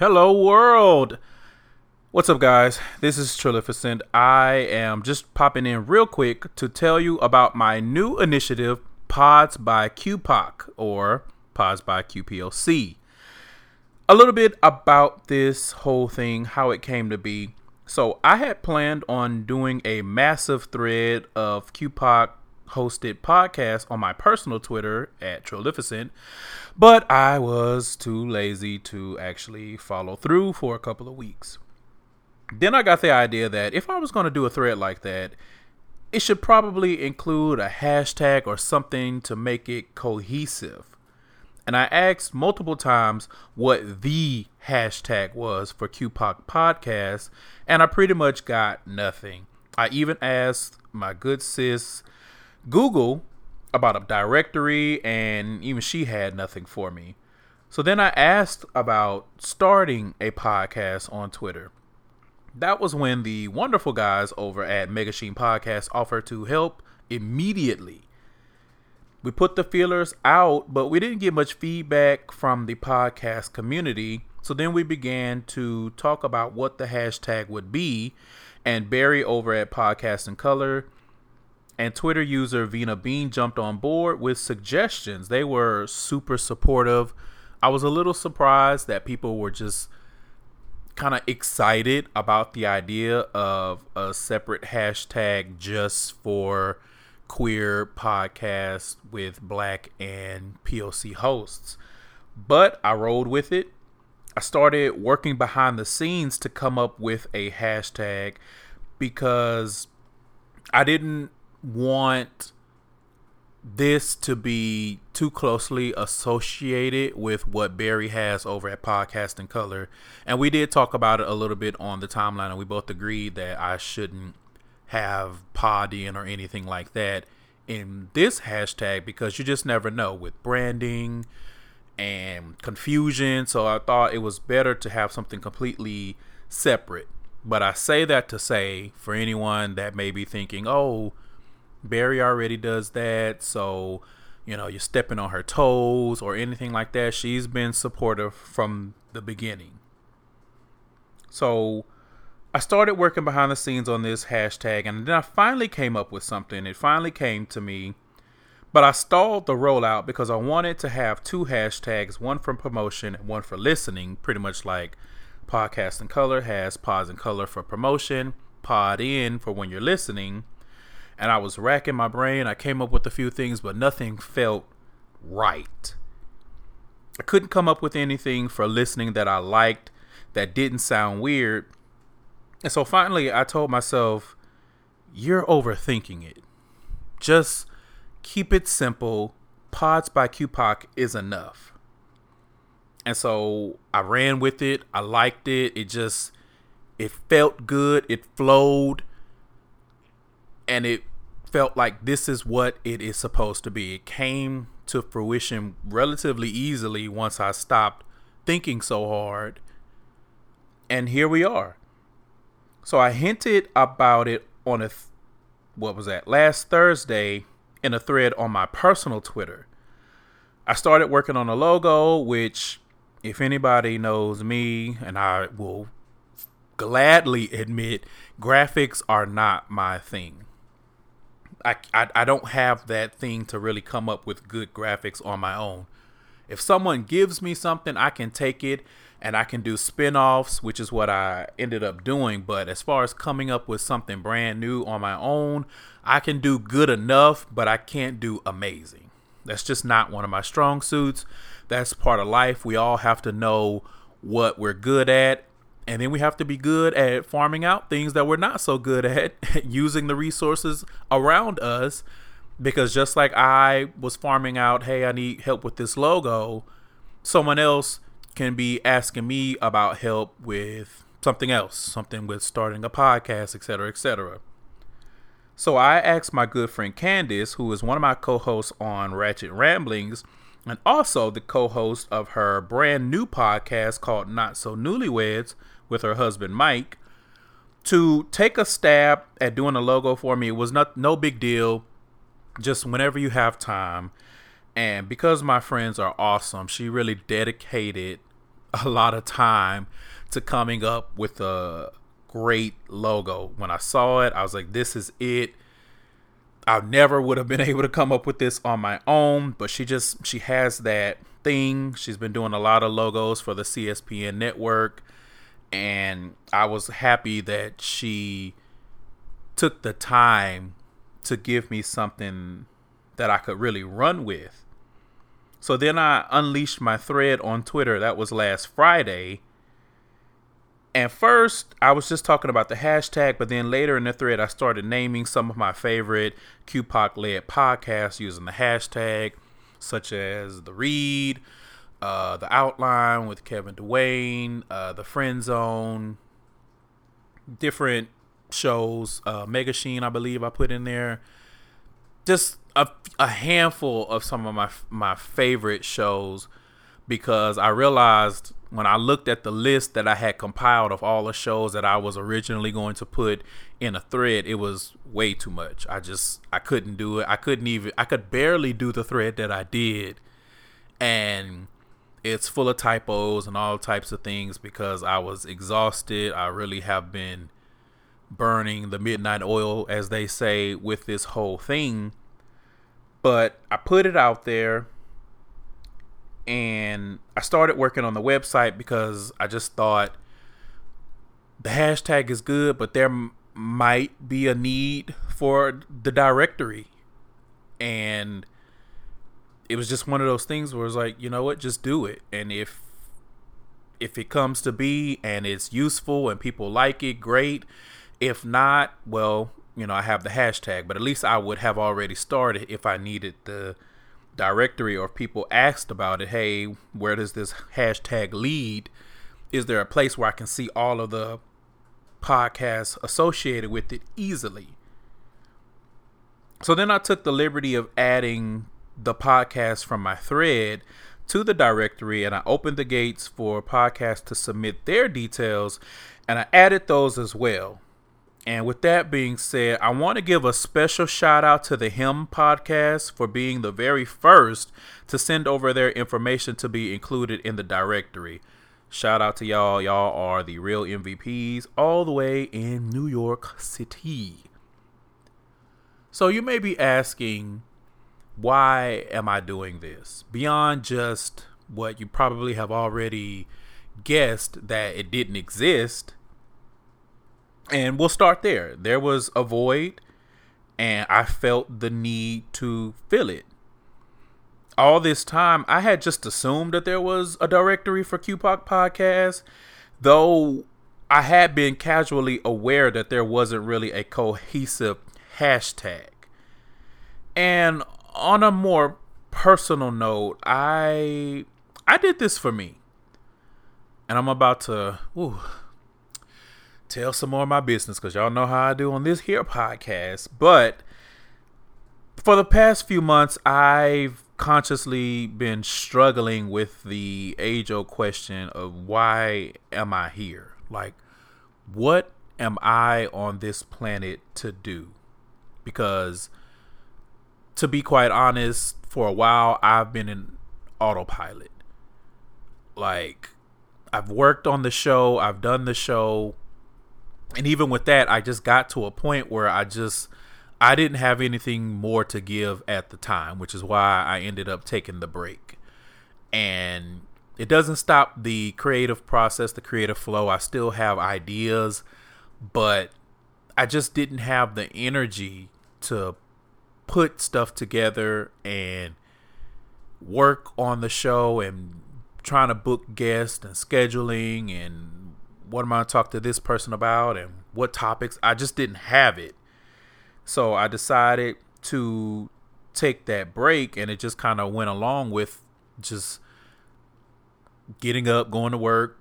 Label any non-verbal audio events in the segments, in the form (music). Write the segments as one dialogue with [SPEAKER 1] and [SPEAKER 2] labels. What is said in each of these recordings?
[SPEAKER 1] Hello, world. What's up, guys? This is Trilificent. I am just popping in real quick to tell you about my new initiative, Pods by QPOC, or Pods by QPOC. A little bit about this whole thing, how it came to be. So, I had planned on doing a massive thread of QPOC hosted podcast on my personal Twitter at Trilificent but I was too lazy to actually follow through for a couple of weeks. Then I got the idea that if I was going to do a thread like that, it should probably include a hashtag or something to make it cohesive. And I asked multiple times what the hashtag was for QPOC podcast, and I pretty much got nothing. I even asked my good sis Google about a directory, and even she had nothing for me. So then I asked about starting a podcast on Twitter. That was when the wonderful guys over at Megashine Podcast offered to help immediately. We put the feelers out, but we didn't get much feedback from the podcast community. So then we began to talk about what the hashtag would be. And Barry over at Podcast in Color and Twitter user Vina Bean jumped on board with suggestions. They were super supportive. I was a little surprised that people were just kind of excited about the idea of a separate hashtag just for queer podcasts with black and POC hosts. But I rolled with it. I started working behind the scenes to come up with a hashtag because I didn't want this to be too closely associated with what Barry has over at Podcast in Color. And we did talk about it a little bit on the timeline, and we both agreed that I shouldn't have pod in or anything like that in this hashtag because you just never know with branding and confusion. So I thought it was better to have something completely separate. But I say that to say for anyone that may be thinking, oh, Barry already does that, so you know you're stepping on her toes or anything like that. She's been supportive from the beginning. So I started working behind the scenes on this hashtag, and then I finally came up with something. It finally came to me, but I stalled the rollout because I wanted to have two hashtags, one for promotion and one for listening, pretty much like Podcast in Color has Pods in Color for promotion, Pod in for when you're listening and I was racking my brain. I came up with a few things, but nothing felt right. I couldn't come up with anything for listening that I liked that didn't sound weird. And so finally, I told myself, You're overthinking it. Just keep it simple. Pods by QPOC is enough. And so I ran with it. I liked it. It just, it felt good. It flowed. And it felt like this is what it is supposed to be. It came to fruition relatively easily once I stopped thinking so hard. And here we are. So I hinted about it on a th- what was that? Last Thursday in a thread on my personal Twitter. I started working on a logo which if anybody knows me and I will gladly admit graphics are not my thing. I, I, don't have that thing to really come up with good graphics on my own. If someone gives me something, I can take it and I can do spin-offs, which is what I ended up doing, but as far as coming up with something brand new on my own, I can do good enough, but I can't do amazing. That's just not one of my strong suits. That's part of life. We all have to know what we're good at and then we have to be good at farming out things that we're not so good at, (laughs) using the resources around us. Because just like I was farming out, hey, I need help with this logo, someone else can be asking me about help with something else, something with starting a podcast, etc., etc. So I asked my good friend Candice, who is one of my co-hosts on Ratchet Ramblings, and also the co-host of her brand new podcast called Not So Newlyweds, with her husband Mike to take a stab at doing a logo for me. It was not no big deal. Just whenever you have time. And because my friends are awesome, she really dedicated a lot of time to coming up with a great logo. When I saw it, I was like, this is it. I never would have been (laughs) able to come up with this on my own, but she just she has that thing. She's been doing a lot of logos for the CSPN network and I was happy that she took the time to give me something that I could really run with. So then I unleashed my thread on Twitter. That was last Friday. And first, I was just talking about the hashtag, but then later in the thread, I started naming some of my favorite QPOC led podcasts using the hashtag, such as The Read, uh, The Outline with Kevin Duane, uh, The Friend Zone, different shows, uh, Mega Sheen, I believe I put in there. Just a, a handful of some of my my favorite shows because I realized when I looked at the list that I had compiled of all the shows that I was originally going to put in a thread, it was way too much. I just I couldn't do it. I couldn't even I could barely do the thread that I did. And it's full of typos and all types of things because I was exhausted. I really have been burning the midnight oil, as they say, with this whole thing. But I put it out there and I started working on the website because I just thought the hashtag is good, but there m- might be a need for the directory. And it was just one of those things where it's like, you know what, just do it. And if if it comes to be and it's useful and people like it, great. If not, well, you know, I have the hashtag, but at least I would have already started if I needed the directory or if people asked about it, hey, where does this hashtag lead? Is there a place where I can see all of the podcasts associated with it easily? So then I took the liberty of adding the podcast from my thread to the directory and I opened the gates for podcasts to submit their details and I added those as well. And with that being said, I want to give a special shout out to the Him podcast for being the very first to send over their information to be included in the directory. Shout out to y'all. Y'all are the real MVPs all the way in New York City. So you may be asking, why am I doing this? Beyond just what you probably have already guessed that it didn't exist. And we'll start there. There was a void, and I felt the need to fill it. All this time, I had just assumed that there was a directory for QPOC Podcast, though I had been casually aware that there wasn't really a cohesive hashtag. And on a more personal note, I I did this for me. And I'm about to ooh, tell some more of my business because y'all know how I do on this here podcast. But for the past few months, I've consciously been struggling with the age old question of why am I here? Like, what am I on this planet to do? Because to be quite honest, for a while I've been in autopilot. Like I've worked on the show, I've done the show, and even with that, I just got to a point where I just I didn't have anything more to give at the time, which is why I ended up taking the break. And it doesn't stop the creative process, the creative flow. I still have ideas, but I just didn't have the energy to put stuff together and work on the show and trying to book guests and scheduling and what am I going to talk to this person about and what topics. I just didn't have it. So I decided to take that break and it just kind of went along with just getting up, going to work,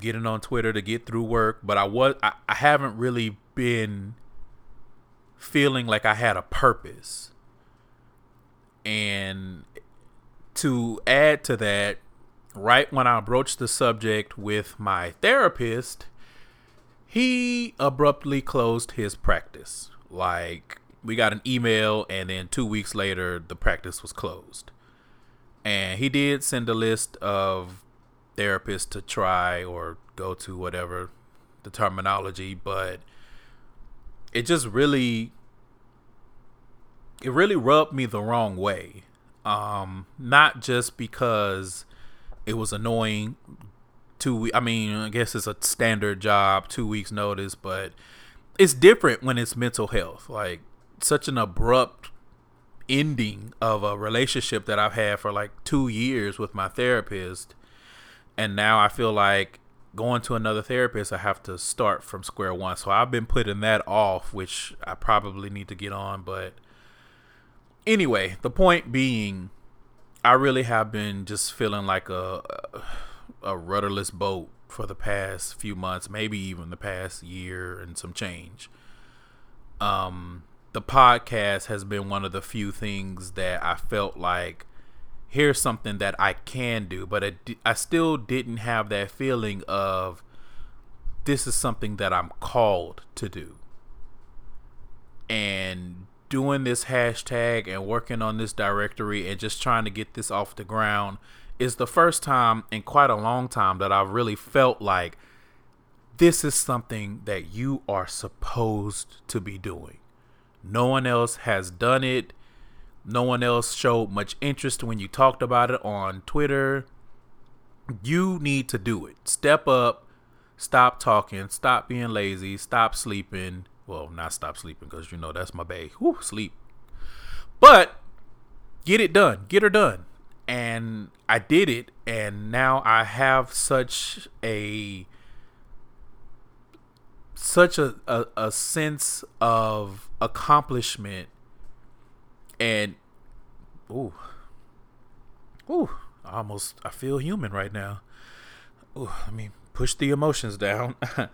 [SPEAKER 1] getting on Twitter to get through work, but I was I, I haven't really been feeling like I had a purpose. And to add to that, right when I broached the subject with my therapist, he abruptly closed his practice. Like, we got an email, and then two weeks later, the practice was closed. And he did send a list of therapists to try or go to whatever the terminology, but it just really it really rubbed me the wrong way. Um, not just because it was annoying. Two, I mean, I guess it's a standard job, two weeks notice, but it's different when it's mental health. Like such an abrupt ending of a relationship that I've had for like two years with my therapist, and now I feel like going to another therapist, I have to start from square one. So I've been putting that off, which I probably need to get on, but anyway, the point being, I really have been just feeling like a a rudderless boat for the past few months, maybe even the past year and some change. Um, the podcast has been one of the few things that I felt like here's something that I can do, but I, I still didn't have that feeling of this is something that I'm called to do. And doing this hashtag and working on this directory and just trying to get this off the ground is the first time in quite a long time that I've really felt like this is something that you are supposed to be doing. No one else has done it. No one else showed much interest when you talked about it on Twitter. You need to do it. Step up, stop talking, stop being lazy, stop sleeping, well, not stop sleeping because you know that's my bae. Whew, sleep. But get it done. Get her done. And I did it, and now I have such a such a, a, a sense of accomplishment and ooh ooh I almost I feel human right now. Ooh, let me push the emotions down. (laughs)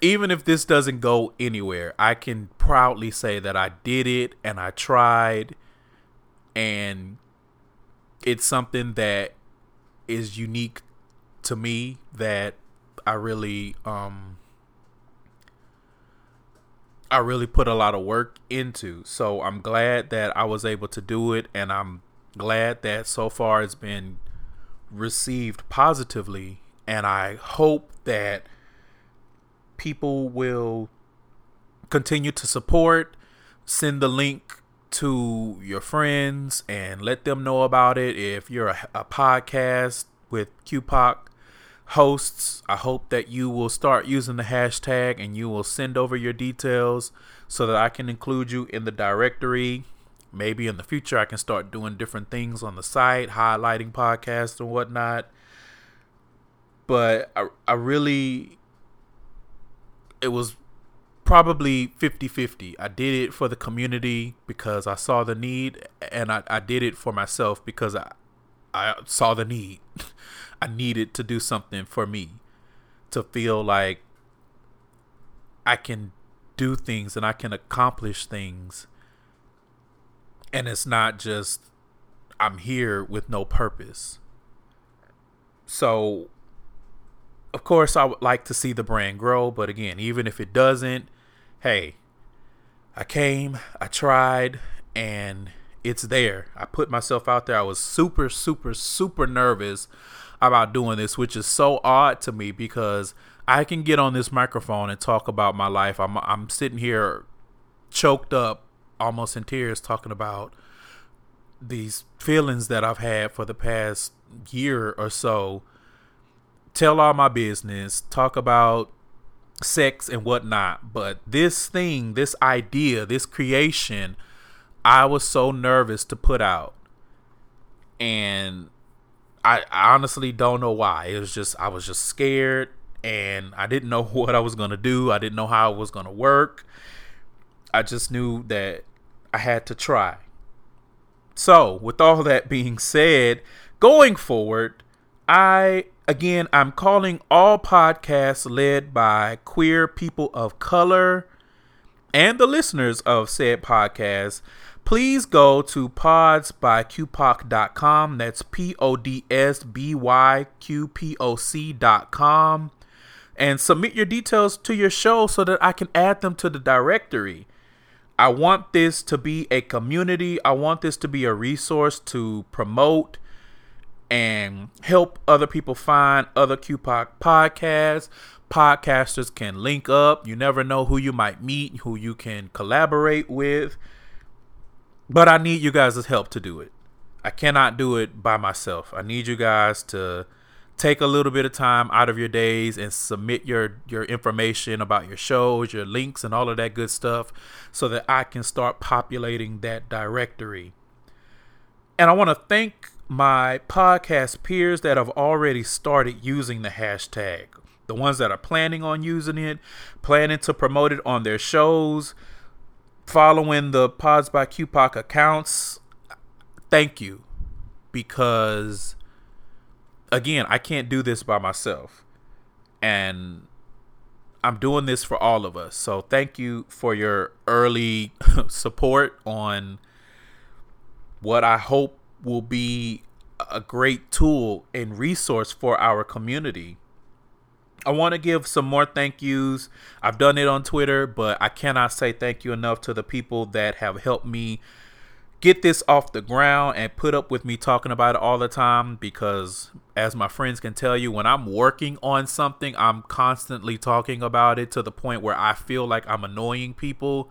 [SPEAKER 1] even if this doesn't go anywhere, I can proudly say that I did it and I tried and it's something that is unique to me that I really um I really put a lot of work into. So I'm glad that I was able to do it and I'm glad that so far it's been received positively and I hope that people will continue to support. Send the link to your friends and let them know about it. If you're a, a podcast with QPOC hosts, I hope that you will start using the hashtag and you will send over your details so that I can include you in the directory. Maybe in the future, I can start doing different things on the site, highlighting podcasts and whatnot. But I, I really it was probably 50-50 i did it for the community because i saw the need and i, I did it for myself because i i saw the need (laughs) i needed to do something for me to feel like i can do things and i can accomplish things. And it's not just i'm here with no purpose. So of course, I would like to see the brand grow, but again, even if it doesn't, hey, I came, I tried, and it's there. I put myself out there. I was super, super, super nervous about doing this, which is so odd to me because I can get on this microphone and talk about my life. I'm I'm sitting here choked up, almost in tears, talking about these feelings that I've had for the past year or so tell all my business, talk about sex and whatnot. But this thing, this idea, this creation, I was so nervous to put out. And I, I honestly don't know why. It was just, I was just scared and I didn't know (laughs) what I was going to do. I didn't know how it was going to work. I just knew that I had to try. So, with all that being said, going forward, I Again, I'm calling all podcasts led by queer people of color and the listeners of said podcast. Please go to podsbyqpoc.com. That's P O D S B Y Q P O C.com. And submit your details to your show so that I can add them to the directory. I want this to be a community. I want this to be a resource to promote and help other people find other QPOC podcasts. Podcasters can link up. You never know who you might meet, who you can collaborate with. But I need you guys' help to do it. I cannot do it by myself. I need you guys to take a little bit of time out of your days and submit your your information about your shows, your links and all of that good stuff so that I can start populating that directory. And I want to thank my podcast peers that have already started using the hashtag. The ones that are planning on using it, planning to promote it on their shows, following the Pods by QPOC accounts. Thank you. Because again, I can't do this by myself. And I'm doing this for all of us. So thank you for your early (laughs) support on what I hope will be a great tool and resource for our community. I want to give some more thank yous. I've done it on Twitter, but I cannot say thank you enough to the people that have helped me get this off the ground and put up with me talking about it all the time because as my friends can tell you when I'm working on something I'm constantly talking about it to the point where I feel like I'm annoying people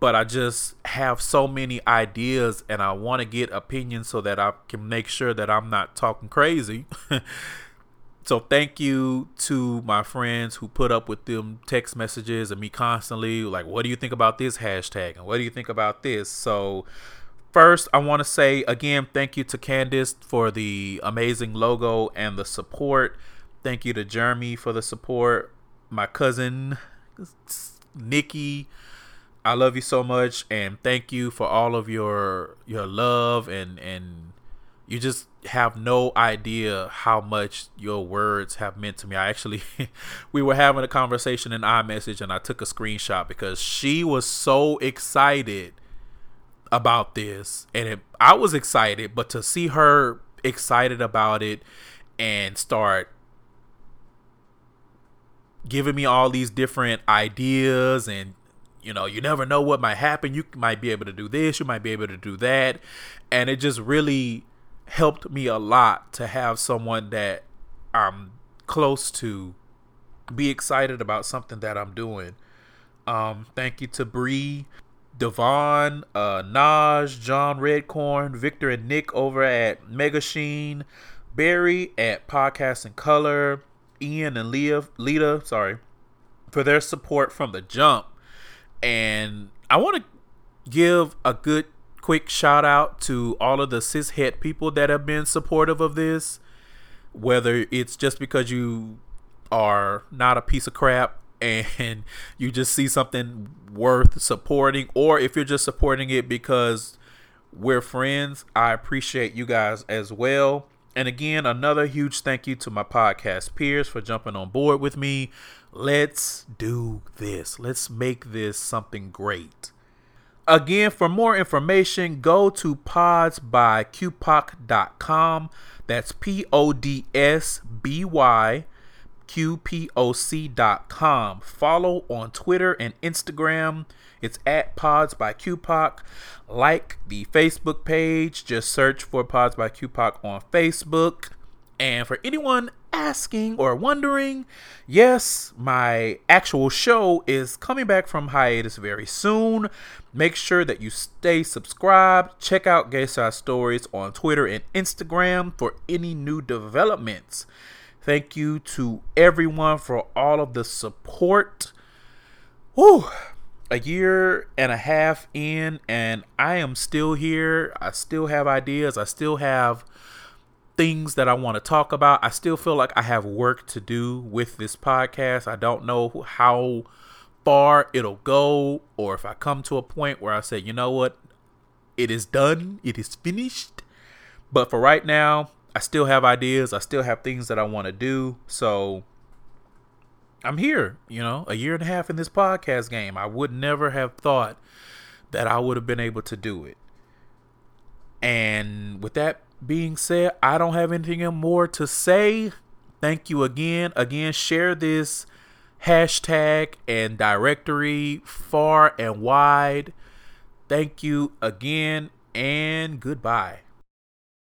[SPEAKER 1] but I just have so many ideas and I want to get opinions so that I can make sure that I'm not talking crazy. (laughs) so thank you to my friends who put up with them text messages and me constantly like what do you think about this hashtag and what do you think about this? So first I want to say again thank you to Candice for the amazing logo and the support. Thank you to Jeremy for the support. My cousin Nikki I love you so much and thank you for all of your your love and and you just have no idea how much your words have meant to me. I actually (laughs) we were having a conversation in iMessage and I took a screenshot because she was so excited about this and it, I was excited, but to see her excited about it and start giving me all these different ideas and you know, you never know what might happen. You might be able to do this, you might be able to do that. And it just really helped me a lot to have someone that I'm close to be excited about something that I'm doing. Um, thank you to Bree, Devon, uh, Naj, John Redcorn, Victor and Nick over at Mega Sheen, Barry at Podcast and Color, Ian and Leah, Lita, sorry, for their support from the jump. And I want to give a good quick shout out to all of the cishet people that have been supportive of this. Whether it's just because you are not a piece of crap and (laughs) you just see something worth supporting, or if you're just supporting it because we're friends, I appreciate you guys as well. And again, another huge thank you to my podcast peers for jumping on board with me. Let's do this. Let's make this something great. Again, for more information, go to podsbyqpoc.com. That's P O D S B Y Q P O C.com. Follow on Twitter and Instagram. It's at Pods by QPOC. Like the Facebook page. Just search for Pods by QPOC on Facebook. And for anyone asking or wondering, yes, my actual show is coming back from hiatus very soon. Make sure that you stay subscribed. Check out Gay Side Stories on Twitter and Instagram for any new developments. Thank you to everyone for all of the support. Whew, a year and a half in, and I am still here. I still have ideas. I still have things that I want to talk about. I still feel like I have work to do with this podcast. I don't know how far it'll go or if I come to a point where I say, you know what, it is done, it is finished. But for right now, I still have ideas, I still have things that I want to do. So I'm here, you know, a year and a half in this podcast game. I would never have thought that I would have been able to do it. And with that being said, I don't have anything more to say. Thank you again. Again, share this hashtag and directory far and wide. Thank you again and goodbye.